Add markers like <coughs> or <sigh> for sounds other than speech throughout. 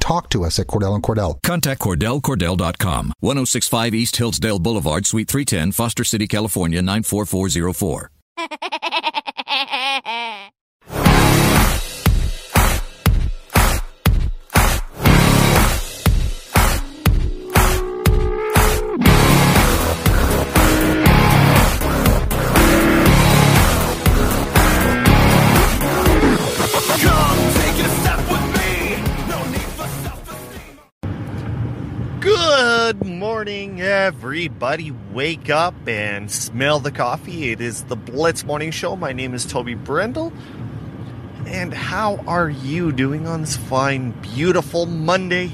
talk to us at Cordell and Cordell. Contact CordellCordell.com, 1065 East Hillsdale Boulevard, Suite 310, Foster City, California, 94404. <laughs> Good morning, everybody. Wake up and smell the coffee. It is the Blitz Morning Show. My name is Toby Brendel. And how are you doing on this fine, beautiful Monday?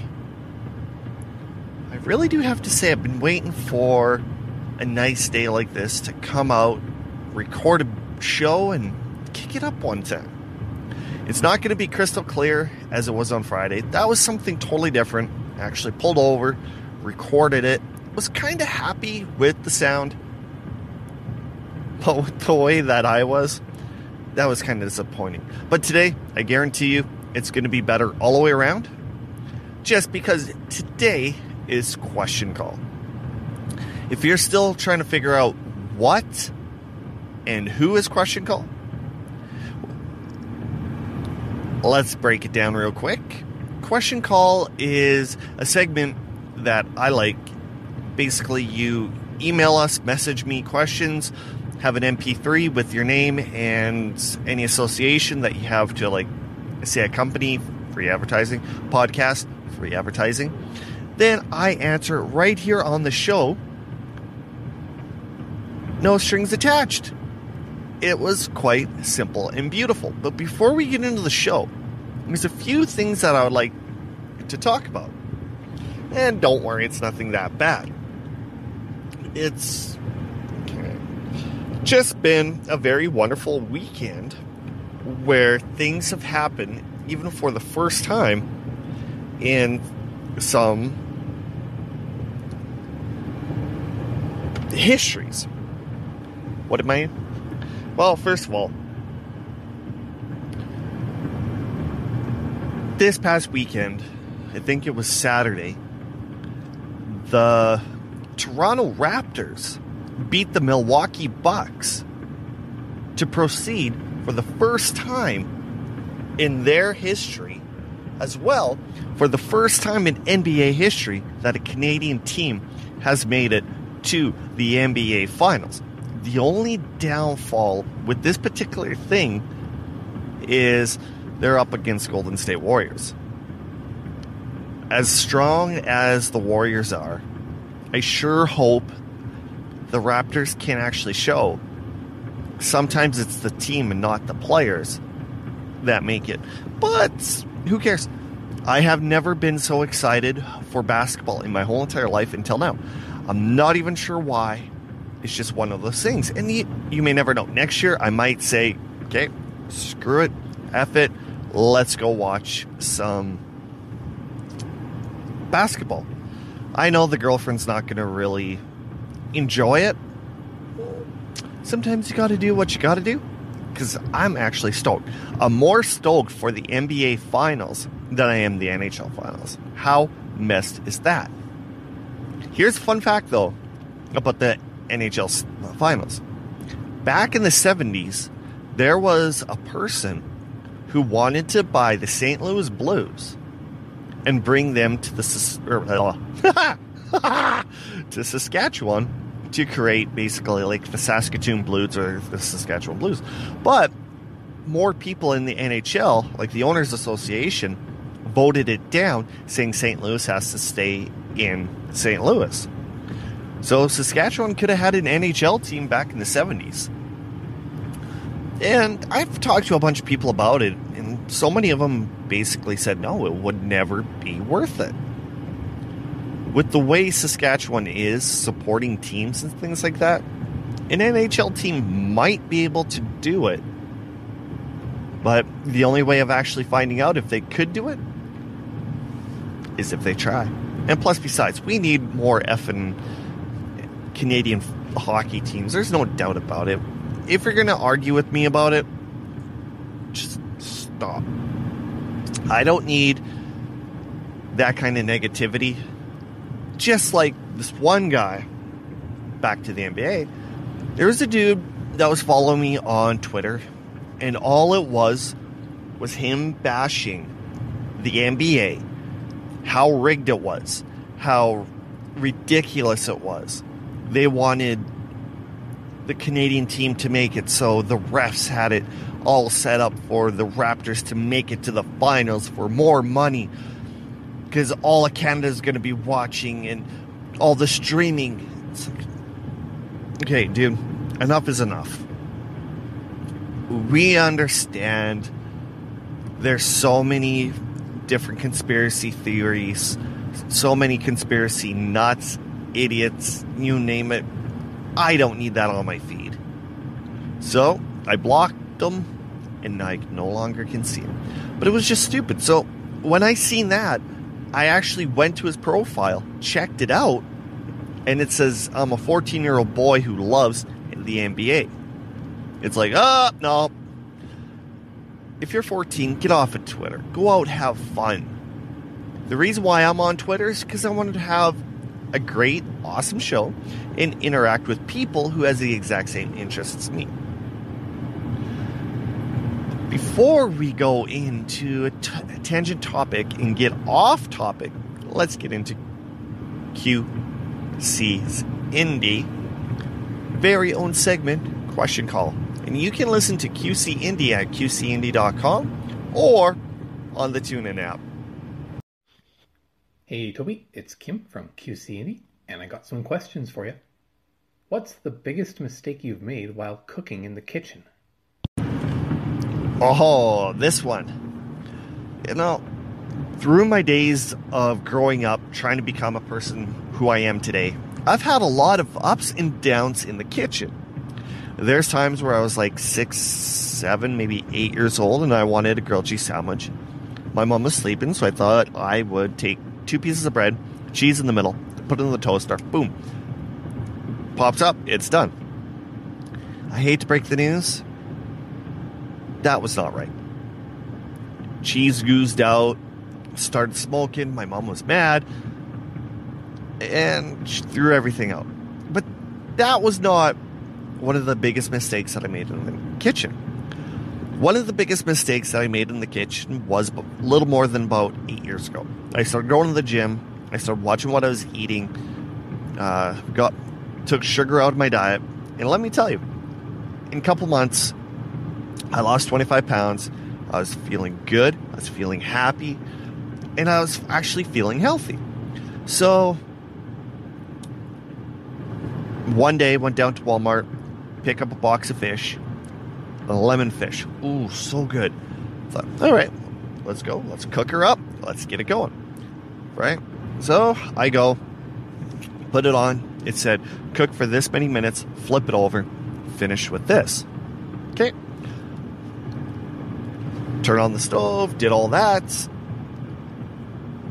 I really do have to say, I've been waiting for a nice day like this to come out, record a show, and kick it up one time. It's not going to be crystal clear as it was on Friday. That was something totally different. Actually, pulled over, recorded it, was kind of happy with the sound. But with the way that I was, that was kind of disappointing. But today, I guarantee you, it's going to be better all the way around. Just because today is question call. If you're still trying to figure out what and who is question call, let's break it down real quick. Question call is a segment that I like. Basically, you email us, message me questions, have an MP3 with your name and any association that you have to, like, say, a company, free advertising, podcast, free advertising. Then I answer right here on the show. No strings attached. It was quite simple and beautiful. But before we get into the show, there's a few things that I would like to talk about. And don't worry, it's nothing that bad. It's just been a very wonderful weekend where things have happened, even for the first time, in some histories. What am I? Well, first of all, this past weekend, I think it was Saturday, the Toronto Raptors beat the Milwaukee Bucks to proceed for the first time in their history, as well for the first time in NBA history that a Canadian team has made it to the NBA Finals. The only downfall with this particular thing is they're up against Golden State Warriors. As strong as the Warriors are, I sure hope the Raptors can actually show. Sometimes it's the team and not the players that make it. But who cares? I have never been so excited for basketball in my whole entire life until now. I'm not even sure why. It's just one of those things. And you, you may never know. Next year, I might say, okay, screw it, F it, let's go watch some basketball. I know the girlfriend's not going to really enjoy it. Sometimes you got to do what you got to do. Because I'm actually stoked. I'm more stoked for the NBA Finals than I am the NHL Finals. How messed is that? Here's a fun fact, though, about the NHL uh, Finals. Back in the 70s, there was a person who wanted to buy the St. Louis Blues and bring them to the uh, <laughs> to Saskatchewan to create basically like the Saskatoon Blues or the Saskatchewan Blues. But more people in the NHL, like the Owners Association, voted it down, saying St. Louis has to stay in St. Louis. So Saskatchewan could have had an NHL team back in the 70s. And I've talked to a bunch of people about it, so many of them basically said no, it would never be worth it. With the way Saskatchewan is supporting teams and things like that, An NHL team might be able to do it, but the only way of actually finding out if they could do it is if they try. And plus, besides, we need more effing Canadian hockey teams. There's no doubt about it. If you're going to argue with me about it, just stop. I don't need that kind of negativity. Just like this one guy, back to the NBA, there was a dude that was following me on Twitter, and all it was was him bashing the NBA, how rigged it was, how ridiculous it was. They wanted the Canadian team to make it, so the refs had it all set up for the Raptors to make it to the finals for more money because all of Canada is going to be watching and all the streaming. Like, okay, dude, enough is enough. We understand there's so many different conspiracy theories, so many conspiracy nuts, idiots, you name it. I don't need that on my feed. So I blocked them and I no longer can see him. But it was just stupid. So when I seen that, I actually went to his profile, checked it out, and it says I'm a 14 year old boy who loves the NBA. It's like, oh, no. If you're 14, get off of Twitter. Go out, have fun. The reason why I'm on Twitter is because I wanted to have a great, awesome show and interact with people who has the exact same interests as me. Before we go into a, t- a tangent topic and get off topic, let's get into QC's Indie very own segment, Question Call. And you can listen to QC Indie at QCIndie.com or on the TuneIn app. Hey Toby, it's Kim from QC Indie, and I got some questions for you. What's the biggest mistake you've made while cooking in the kitchen? Oh, this one. You know, through my days of growing up trying to become a person who I am today, I've had a lot of ups and downs in the kitchen. There's times where I was like six, seven, maybe eight years old, and I wanted a grilled cheese sandwich. My mom was sleeping, so I thought I would take two pieces of bread, cheese in the middle, put it in the toaster, boom. Pops up, it's done. I hate to break the news. That was not right. Cheese oozed out, started smoking. My mom was mad and threw everything out. But that was not one of the biggest mistakes that I made in the kitchen. One of the biggest mistakes that I made in the kitchen was a little more than about eight years ago. I started going to the gym. I started watching what I was eating. Uh, got took sugar out of my diet, and let me tell you, in a couple months, I lost 25 pounds. I was feeling good. I was feeling happy, and I was actually feeling healthy. So one day went down to Walmart, pick up a box of fish, lemon fish. Ooh, so good. Thought, all right, let's go. Let's cook her up. Let's get it going. Right? So I go, put it on. It said, cook for this many minutes, flip it over, finish with this. Okay. Turn on the stove, did all that.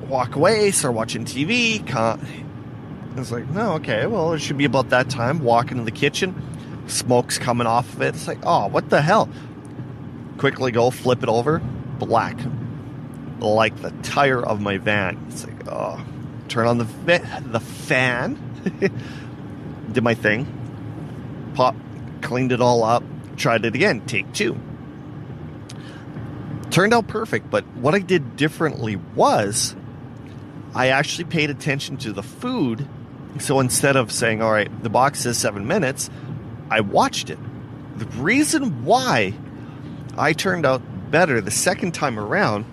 Walk away, start watching TV. It's like, no, okay, well, it should be about that time. Walk into the kitchen, smoke's coming off of it. It's like, oh, what the hell? Quickly go, flip it over, black, like the tire of my van. It's like, oh, turn on the the fan, <laughs> did my thing, pop, cleaned it all up, tried it again, take two. Turned out perfect, but what I did differently was I actually paid attention to the food so instead of saying, all right, the box says seven minutes, I watched it. The reason why I turned out better the second time around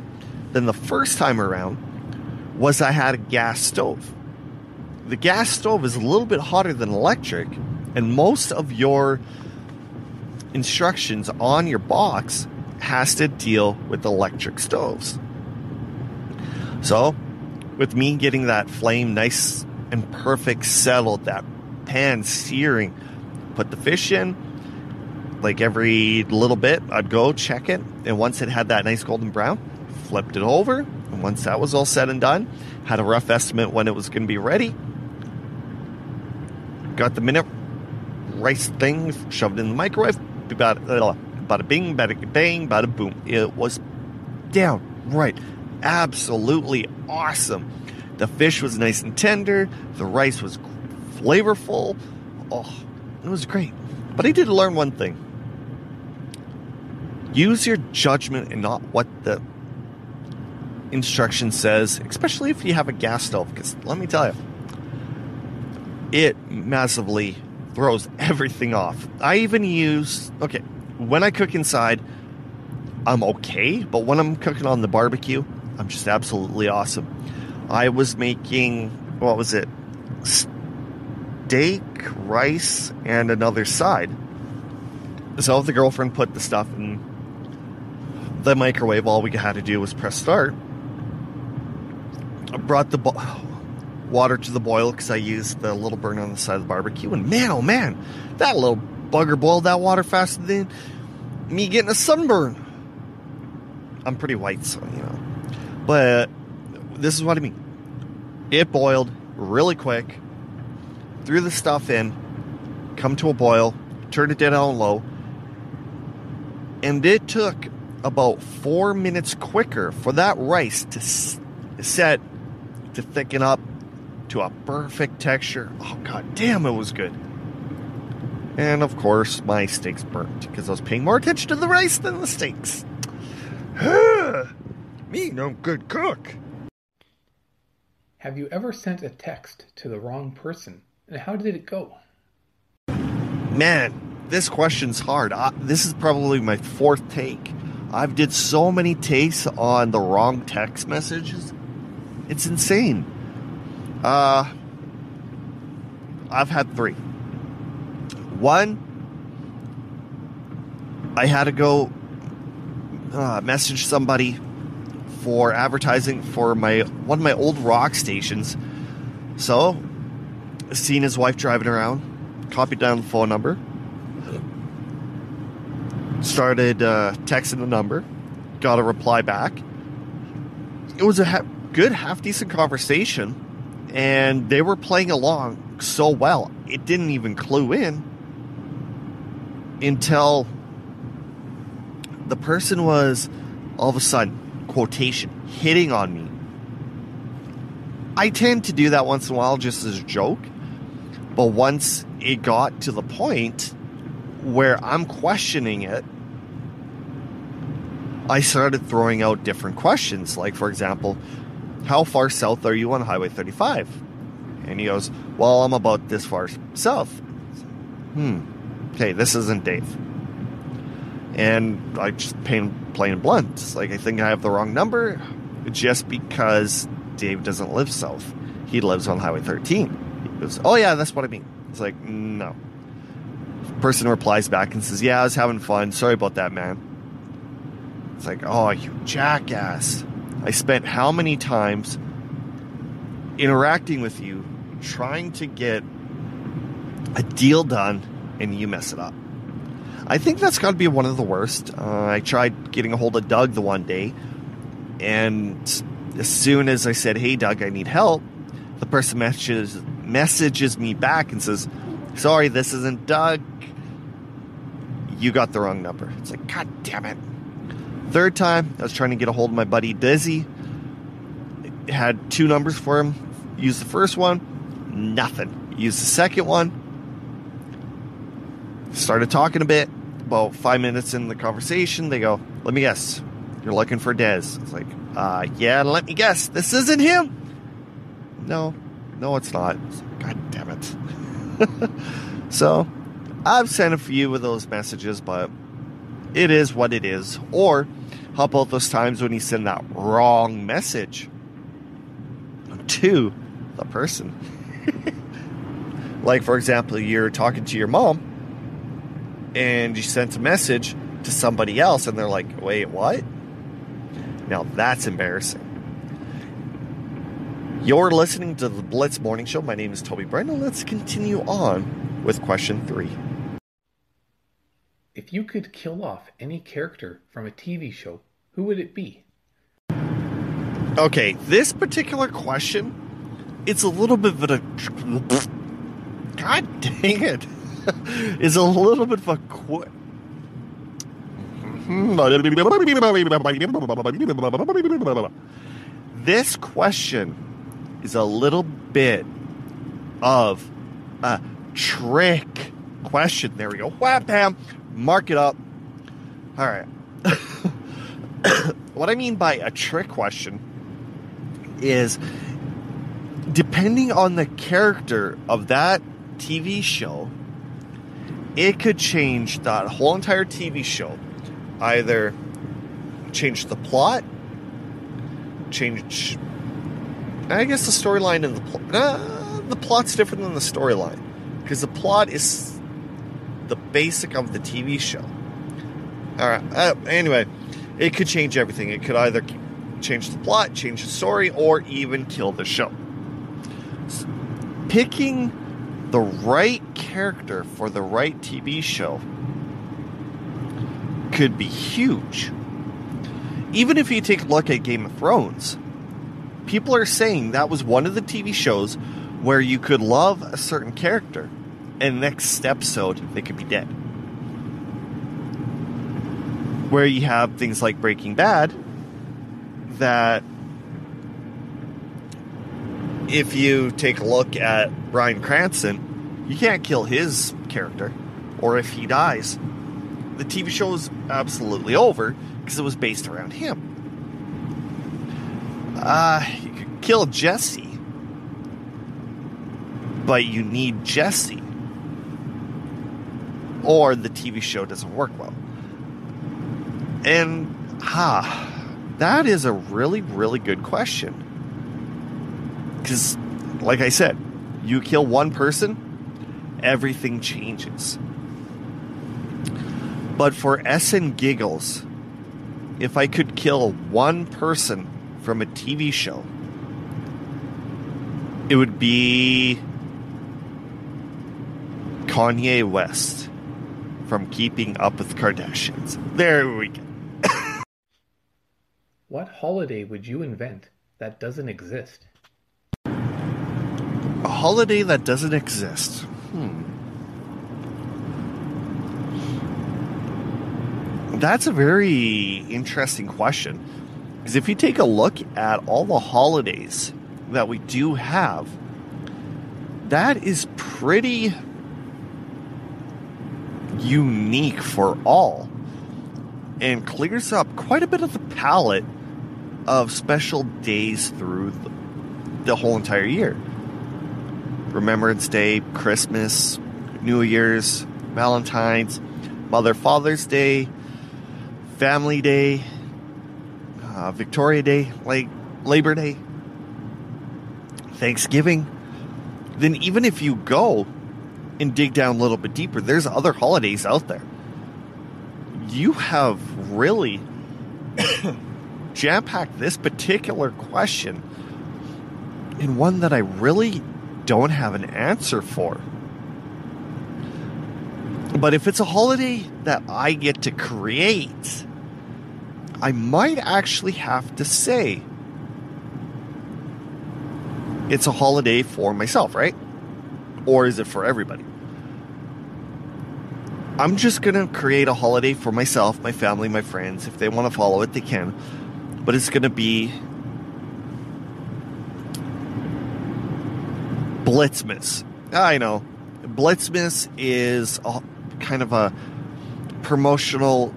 than the first time around was I had a gas stove. The gas stove is a little bit hotter than electric, and most of your instructions on your box has to deal with electric stoves. So, with me getting that flame nice and perfect settled, that pan searing put the fish in. Like every little bit, I'd go check it, and once it had that nice golden brown, flipped it over. And once that was all said and done, had a rough estimate when it was going to be ready. Got the minute rice thing shoved in the microwave. About uh, bada bing, bada bang, bada boom. It was downright absolutely awesome. The fish was nice and tender. The rice was flavorful. Oh, it was great. But I did learn one thing. Use your judgment and not what the instruction says, especially if you have a gas stove, because let me tell you, it massively throws <laughs> everything off. I even use, okay, when I cook inside, I'm okay, but when I'm cooking on the barbecue, I'm just absolutely awesome. I was making, what was it? Steak, rice, and another side. So the girlfriend put the stuff in the microwave. All we had to do was press start. I brought the bo- <sighs> water to the boil because I used the little burner on the side of the barbecue. And man, oh man, that little bugger boiled that water faster than me getting a sunburn. I'm pretty white, so you know. But this is what I mean. It boiled really quick. Threw the stuff in, come to a boil, turned it down low, and it took about four minutes quicker for that rice to set to thicken up to a perfect texture. Oh god damn, it was good. And of course, my steaks burnt because I was paying more attention to the rice than the steaks. <sighs> Me no good cook. Have you ever sent a text to the wrong person? And how did it go? Man, this question's hard. I, this is probably my fourth take. I've did so many takes on the wrong text messages. It's insane. Uh I've had 3. One I had to go uh, message somebody for advertising for my one of my old rock stations. So, seen his wife driving around, copied down the phone number, started uh, texting the number, got a reply back. It was a ha- good, half decent conversation, and they were playing along so well. It didn't even clue in until the person was all of a sudden quotation hitting on me. I tend to do that once in a while just as a joke, but once it got to the point where I'm questioning it, I started throwing out different questions. Like, for example, how far south are you on Highway 35? And he goes, Well, I'm about this far south. Hmm. Okay, this isn't Dave. And I just plain, plain blunt. It's like, I think I have the wrong number just because Dave doesn't live south. He lives on Highway 13. Goes, Oh, yeah, that's what I mean. It's like, No. Person replies back and says, Yeah, I was having fun. Sorry about that, man. It's like, Oh, you jackass. I spent how many times interacting with you, trying to get a deal done, and you mess it up. I think that's got to be one of the worst. Uh, I tried getting a hold of Doug the one day, and as soon as I said, "Hey, Doug, I need help," the person messages messages me back and says, "Sorry, this isn't Doug. You got the wrong number." It's like, God damn it! Third time, I was trying to get a hold of my buddy Dizzy. Had two numbers for him. Used the first one, nothing. Used the second one. Started talking a bit. About five minutes in the conversation, they go, "Let me guess, you're looking for Dez." It's like, uh, yeah. Let me guess, this isn't him. No, no, it's not. God damn it. <laughs> so, I've sent a few of those messages, but it is what it is. Or how about those times when you send that wrong message to the person? <laughs> like, for example, you're talking to your mom and you sent a message to somebody else and they're like, wait, what? Now that's embarrassing. You're listening to the Blitz Morning Show. My name is Toby Brennan. Let's continue on with question three. If you could kill off any character from a TV show, who would it be? Okay, this particular question, it's a little bit of a. God dang it. <laughs> is a little bit of a. Qu- this question is a little bit of a trick question. There we go. Whap bam. Mark it up. All right. <coughs> what I mean by a trick question is depending on the character of that TV show, it could change that whole entire TV show. Either change the plot, change. I guess the storyline and the plot. Uh, the plot's different than the storyline because the plot is the basic of the TV show. All right. Uh, anyway, it could change everything. It could either change the plot, change the story, or even kill the show. Picking the right character for the right TV show could be huge. Even if you take a look at Game of Thrones, people are saying that was one of the TV shows where you could love a certain character, and next episode they could be dead. Where you have things like Breaking Bad, that if you take a look at Bryan Cranston, you can't kill his character, or if he dies, the TV show is absolutely over because it was based around him. Uh, you could kill Jesse, but you need Jesse, or the TV show doesn't work well. And, ha. Huh, that is a really, really good question. Because, like I said, you kill one person, everything changes. But for S and giggles, if I could kill one person from a TV show, it would be Kanye West from Keeping Up with Kardashians. There we go. <coughs> What holiday would you invent that doesn't exist? A holiday that doesn't exist. Hmm. That's a very interesting question. Because if you take a look at all the holidays that we do have, that is pretty unique for all and clears up quite a bit of the palette of special days through the, whole entire year. Remembrance Day, Christmas, New Year's, Valentine's, Mother Father's Day, Family Day, uh, Victoria Day, like Labor Day, Thanksgiving. Then, even if you go and dig down a little bit deeper, there's other holidays out there. You have really <coughs> jam packed this particular question in one that I really don't have an answer for. But if it's a holiday that I get to create, I might actually have to say it's a holiday for myself, right? Or is it for everybody? I'm just going to create a holiday for myself, my family, my friends. If they want to follow it, they can. But it's going to be Blitzmas. Ah, I know. Blitzmas is a, kind of a promotional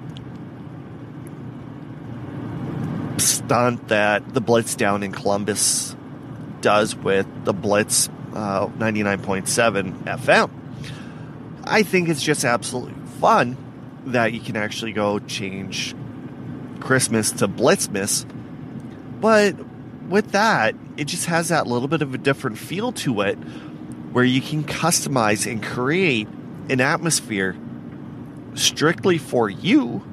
stunt that the Blitz down in Columbus does with the Blitz uh, 99.7 FM. I think it's just absolutely fun that you can actually go change Christmas to Blitzmas. But with that, it just has that little bit of a different feel to it where you can customize and create an atmosphere strictly for you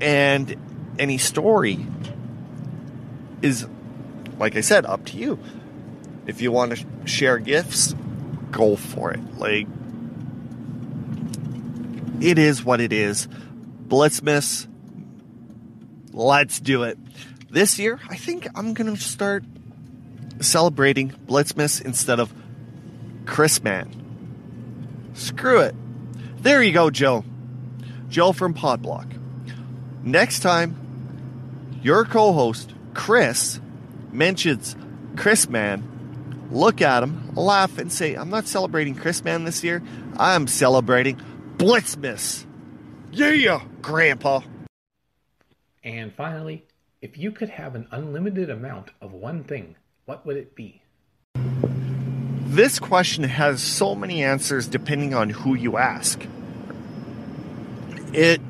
and any story is like I said up to you. If you want to share gifts, go for it. Like it is what it is. Blitzmas, let's do it. This year, I think I'm going to start celebrating Blitzmas instead of Chrisman. Screw it. There you go, Joe. Joe from Podblock. Next time, your co host, Chris, mentions Chris Man, look at him, laugh, and say, I'm not celebrating Chris Man this year. I'm celebrating Blitzmas. Yeah, Grandpa. And finally, if you could have an unlimited amount of one thing, what would it be? This question has so many answers depending on who you ask. It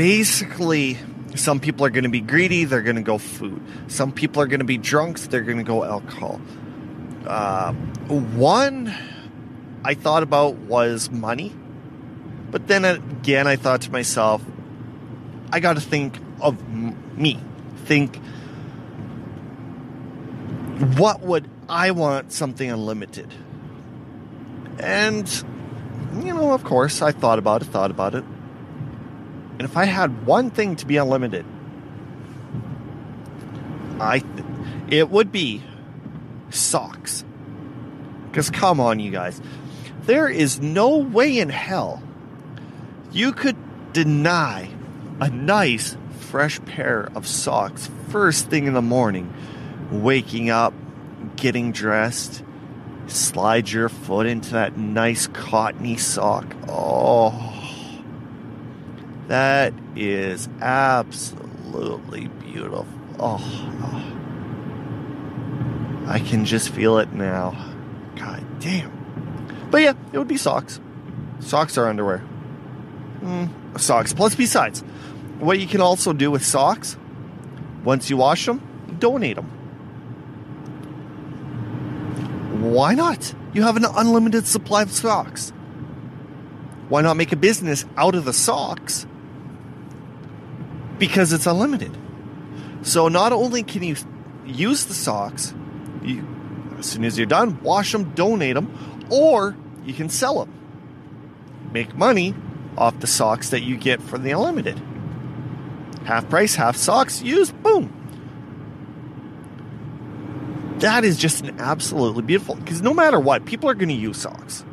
basically, some people are going to be greedy, they're going to go food. Some people are going to be drunks, they're going to go alcohol. Uh, one I thought about was money. But then again, I thought to myself, I got to think of me. Think, what would I want something unlimited? And, you know, of course, I thought about it, thought about it. And if I had one thing to be unlimited, I th- it would be socks. Because come on, you guys. There is no way in hell you could deny a nice, fresh pair of socks first thing in the morning, waking up, getting dressed, slide your foot into that nice cottony sock. Oh, that is absolutely beautiful. Oh, I can just feel it now. God damn. But yeah, it would be socks. Socks are underwear. Mm, socks. Plus, besides, what you can also do with socks, once you wash them, donate them. Why not? You have an unlimited supply of socks. Why not make a business out of the socks? Because it's unlimited. So not only can you use the socks, you, as soon as you're done, wash them, donate them, or you can sell them. Make money off the socks that you get from the unlimited. Half price, half socks, use, boom. That is just an absolutely beautiful because no matter what, people are going to use socks.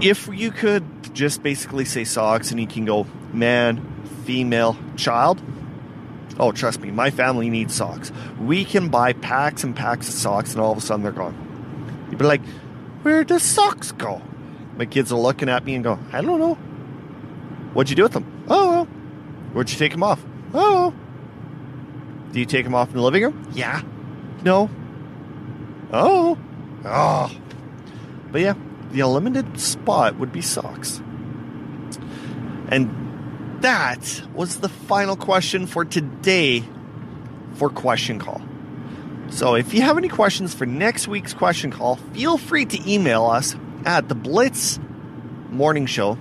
If you could just basically say socks and you can go man, female, child, oh, trust me, my family needs socks. We can buy packs and packs of socks and all of a sudden they're gone. You'd be like, where do socks go? My kids are looking at me and go, I don't know. What'd you do with them? Oh, where'd you take them off? Oh, do you take them off in the living room? Yeah. No. Oh. Oh. But yeah, the unlimited spot would be socks. And that was the final question for today for Question Call. So if you have any questions for next week's Question Call, feel free to email us at the Blitz Morning Show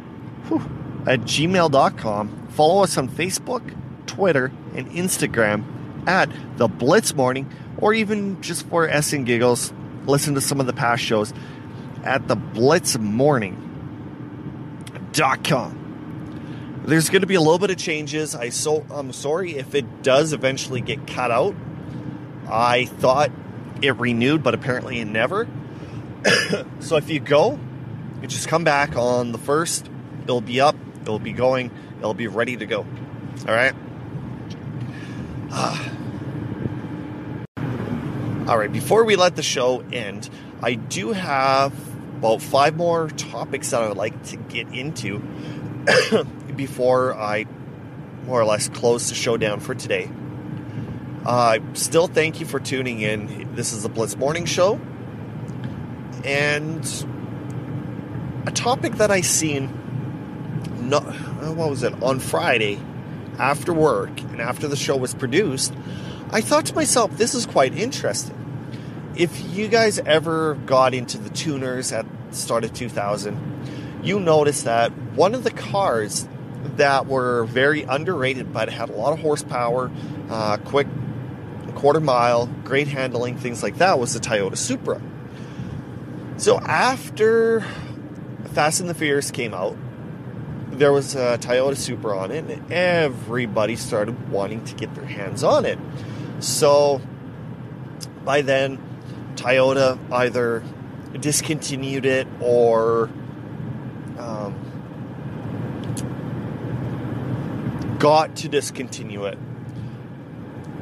at gmail.com. Follow us on Facebook, Twitter, and Instagram at the Blitz Morning, or even just for S and giggles, listen to some of the past shows at the blitzmorning.com. There's going to be a little bit of changes. I so I'm sorry if it does eventually get cut out. I thought it renewed, but apparently it never. <coughs> so if you go, you just come back on the first. It'll be up. It'll be going. It'll be ready to go. All right. <sighs> All right, before we let the show end, I do have about five more topics that I would like to get into <coughs> before I more or less close the show down for today. Uh, still, thank you for tuning in. This is the Blitz Morning Show. And a topic that I seen, no, what was it, on Friday after work and after the show was produced, I thought to myself, this is quite interesting. If you guys ever got into the tuners at the start of 2000, you noticed that one of the cars that were very underrated but had a lot of horsepower, uh, quick quarter mile, great handling, things like that was the Toyota Supra. So after Fast and the Furious came out, there was a Toyota Supra on it, and everybody started wanting to get their hands on it. So by then, Toyota either discontinued it or um, got to discontinue it.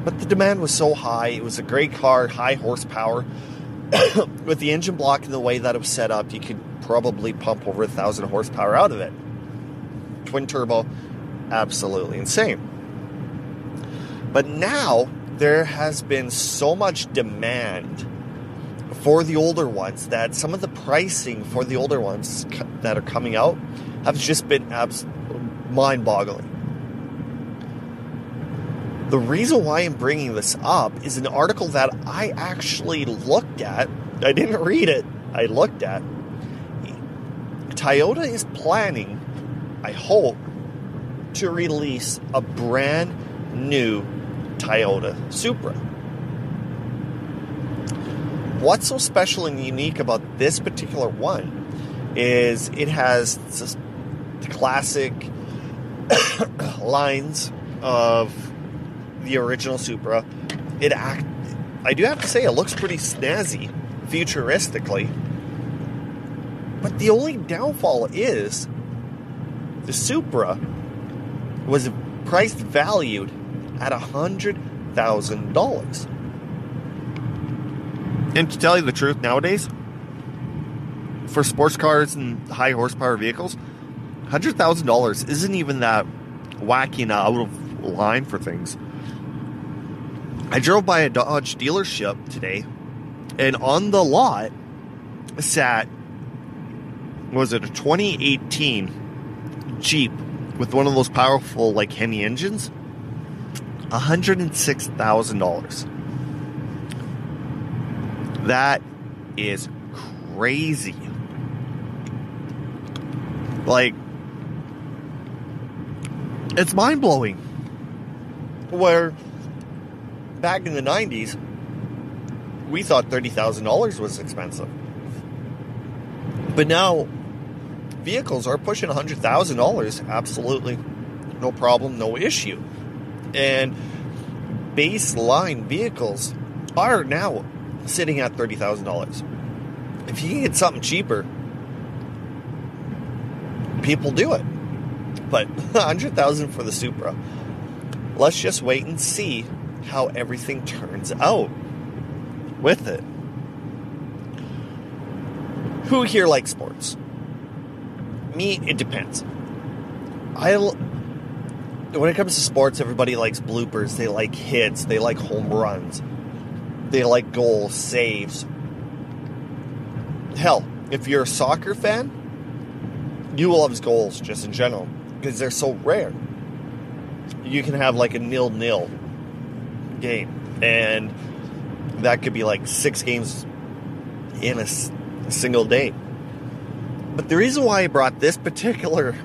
But the demand was so high. It was a great car, high horsepower. <coughs> With the engine block in the way that it was set up, you could probably pump over a thousand horsepower out of it. Twin turbo, absolutely insane. But now there has been so much demand for the older ones that some of the pricing for the older ones that are coming out have just been abs- mind boggling. The reason why I'm bringing this up is an article that I actually looked at. I didn't read it, I looked at. Toyota is planning, I hope, to release a brand new Toyota Supra. What's so special and unique about this particular one is it has the classic <coughs> lines of the original Supra. It act I do have to say it looks pretty snazzy futuristically. But the only downfall is the Supra was priced valued at a hundred thousand dollars. And to tell you the truth, nowadays, for sports cars and high horsepower vehicles, hundred thousand dollars isn't even that wacky and out of line for things. I drove by a Dodge dealership today, and on the lot sat was it a 2018 Jeep with one of those powerful like Hemi engines? $106,000. That is crazy. Like, it's mind blowing. Where back in the 90s, we thought $30,000 was expensive. But now, vehicles are pushing $100,000 absolutely no problem, no issue. And baseline vehicles are now sitting at $30,000. If you can get something cheaper, people do it. But <laughs> 100,000 for the Supra. Let's just wait and see how everything turns out with it. Who here likes sports? Me, it depends. I when it comes to sports, everybody likes bloopers. They like hits. They like home runs. They like goals, saves. Hell, if you're a soccer fan, you love goals just in general because they're so rare. You can have like a nil nil game, and that could be like six games in a, a single day. But the reason why I brought this particular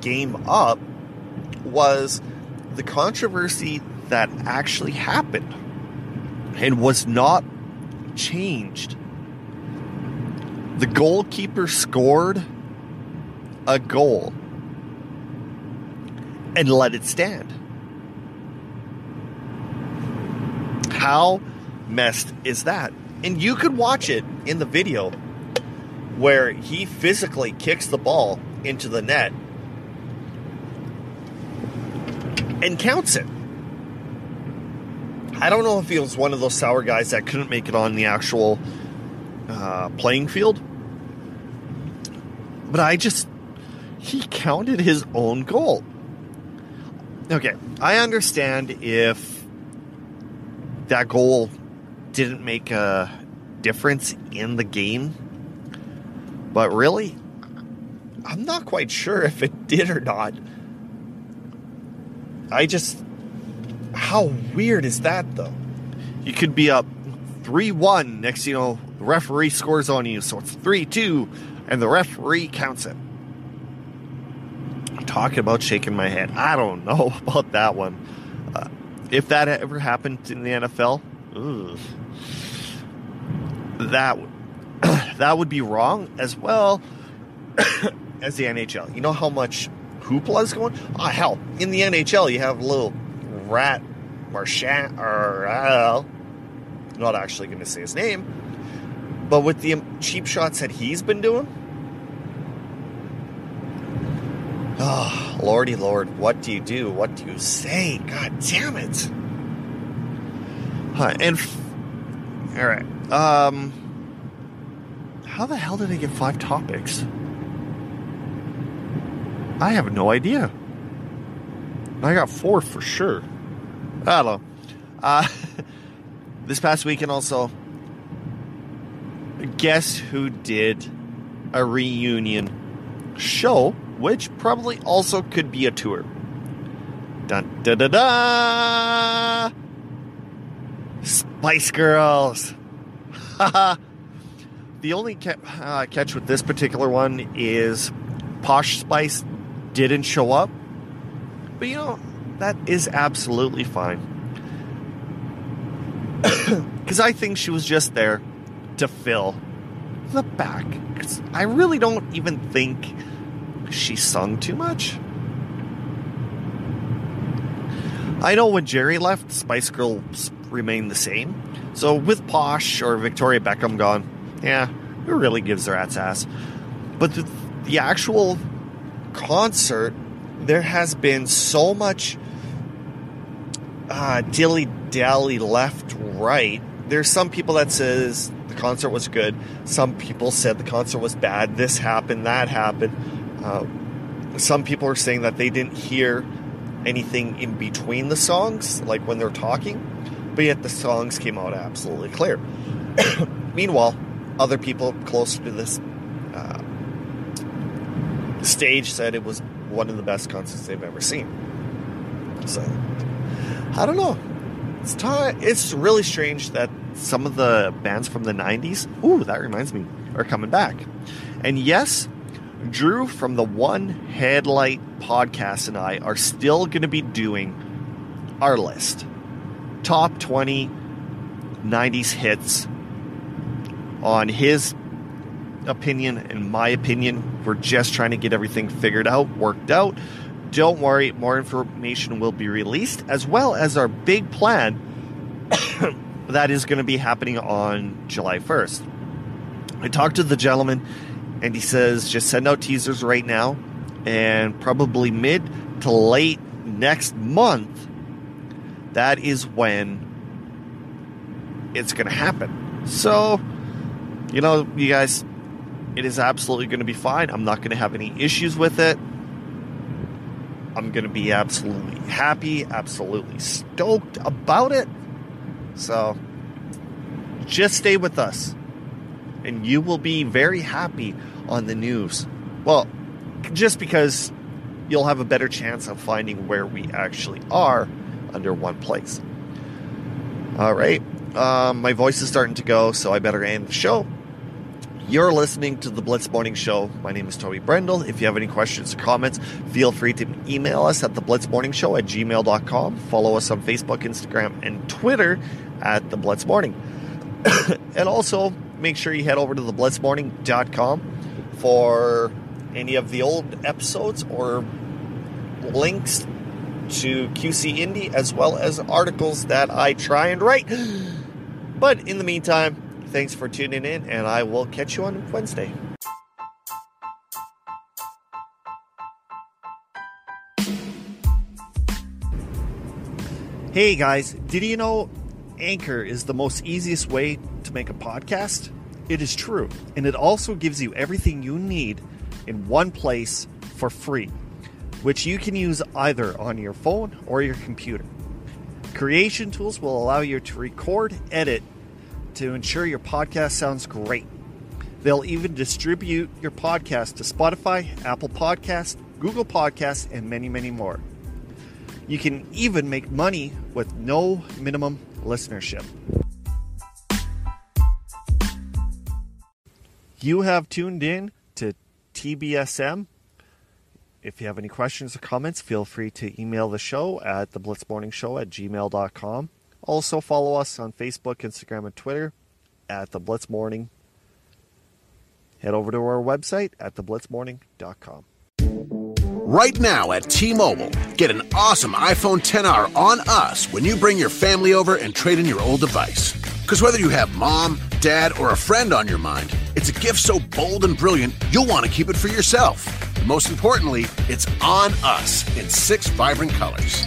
game up was the controversy that actually happened and was not changed. The goalkeeper scored a goal and let it stand. How messed is that? And you could watch it in the video where he physically kicks the ball into the net and counts it. I don't know if he was one of those sour guys that couldn't make it on the actual uh, playing field, but I just he counted his own goal. Okay, I understand if that goal didn't make a difference in the game, but really, I'm not quite sure if it did or not. I just. How weird is that, though? You could be up 3 1. Next, you know, the referee scores on you, so it's 3 2, and the referee counts it. I'm talking about shaking my head. I don't <laughs> know about that one. Uh, if that ever happened in the NFL, ugh, that <coughs> that would be wrong as well <coughs> as the NHL. You know how much hoopla is going? Ah, hell, in the NHL, you have a little rat Marchand, or uh, not actually going to say his name, but with the cheap shots that he's been doing, oh, lordy lord, what do you do? What do you say? God damn it! Huh, and f- all right, um, how the hell did I get five topics? I have no idea. I got four for sure. I don't know. Uh, <laughs> this past weekend also, guess who did a reunion show, which probably also could be a tour. Dun da da da! Spice Girls. <laughs> the only ca- uh, catch with this particular one is Posh Spice didn't show up. But you know, that is absolutely fine. <coughs> Because I think she was just there to fill the back. Because I really don't even think she sung too much. I know when Geri left, Spice Girls remained the same. So with Posh or Victoria Beckham gone, yeah, who really gives their rat's ass. But the, the actual concert, there has been so much uh, dilly dally left right. There's some people that says the concert was good. Some people said the concert was bad. This happened, that happened. Uh, some people are saying that they didn't hear anything in between the songs, like when they're talking, but yet the songs came out absolutely clear. <coughs> Meanwhile, other people closer to this stage said it was one of the best concerts they've ever seen. So, I don't know. It's time. It's really strange that some of the bands from the '90s. Ooh, that reminds me, are coming back. And yes, Drew from the One Headlight podcast and I are still going to be doing our list. Top 20 90s hits on his opinion and my opinion. We're just trying to get everything figured out, worked out. Don't worry, more information will be released, as well as our big plan <coughs> that is going to be happening on July 1st. I talked to the gentleman, and he says just send out teasers right now, and probably mid to late next month, that is when it's going to happen. So, you know, you guys, it is absolutely going to be fine. I'm not going to have any issues with it. I'm going to be absolutely happy, absolutely stoked about it. So just stay with us and you will be very happy on the news. Well, just because you'll have a better chance of finding where we actually are under one place. All right. Um, my voice is starting to go, so I better end the show. You're listening to the Blitz Morning Show. My name is Toby Brendel. If you have any questions or comments, feel free to email us at the Blitz Morning Show at gmail.com. Follow us on Facebook, Instagram, and Twitter at the Blitz Morning. <coughs> and also, make sure you head over to the blitzmorning.com for any of the old episodes or links to QC Indie as well as articles that I try and write. <gasps> But in the meantime, thanks for tuning in, and I will catch you on Wednesday. Hey guys, did you know Anchor is the most easiest way to make a podcast? It is true, and it also gives you everything you need in one place for free, which you can use either on your phone or your computer. Creation tools will allow you to record, edit to ensure your podcast sounds great. They'll even distribute your podcast to Spotify, Apple Podcasts, Google Podcasts, and many, many more. You can even make money with no minimum listenership. You have tuned in to TBSM. If you have any questions or comments, feel free to email the show at the blitzmorningshow at gmail.com. Also, follow us on Facebook, Instagram, and Twitter at the Blitz Morning head over to our website at theblitzmorning.com. Right now at T Mobile, get an awesome iPhone 10R on us when you bring your family over and trade in your old device. Because whether you have mom, dad, or a friend on your mind, it's a gift so bold and brilliant, you'll want to keep it for yourself. Most importantly, it's on us in six vibrant colors.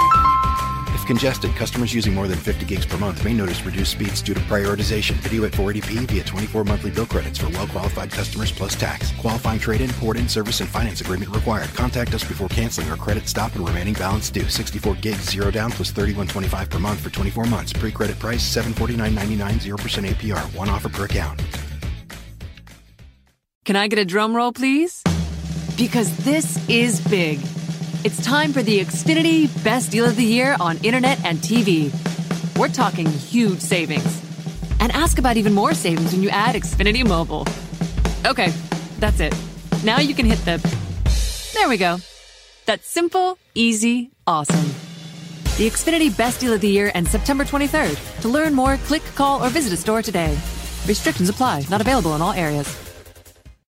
Congested, customers using more than 50 gigs per month may notice reduced speeds due to prioritization. Video at 480p via 24 monthly bill credits for well-qualified customers plus tax. Qualifying trade-in, port-in, service, and finance agreement required. Contact us before canceling or credit stop and remaining balance due. 64 gigs, zero down plus 31.25 per month for 24 months. Pre-credit price 749.99, 0% APR. One offer per account. Can I get a drum roll, please? Because this is big. It's time for the Xfinity Best Deal of the Year on Internet and TV. We're talking huge savings. And ask about even more savings when you add Xfinity Mobile. Okay, that's it. Now you can hit the. There we go. That's simple, easy, awesome. The Xfinity Best Deal of the Year ends September 23rd. To learn more, click, call, or visit a store today. Restrictions apply, not available in all areas.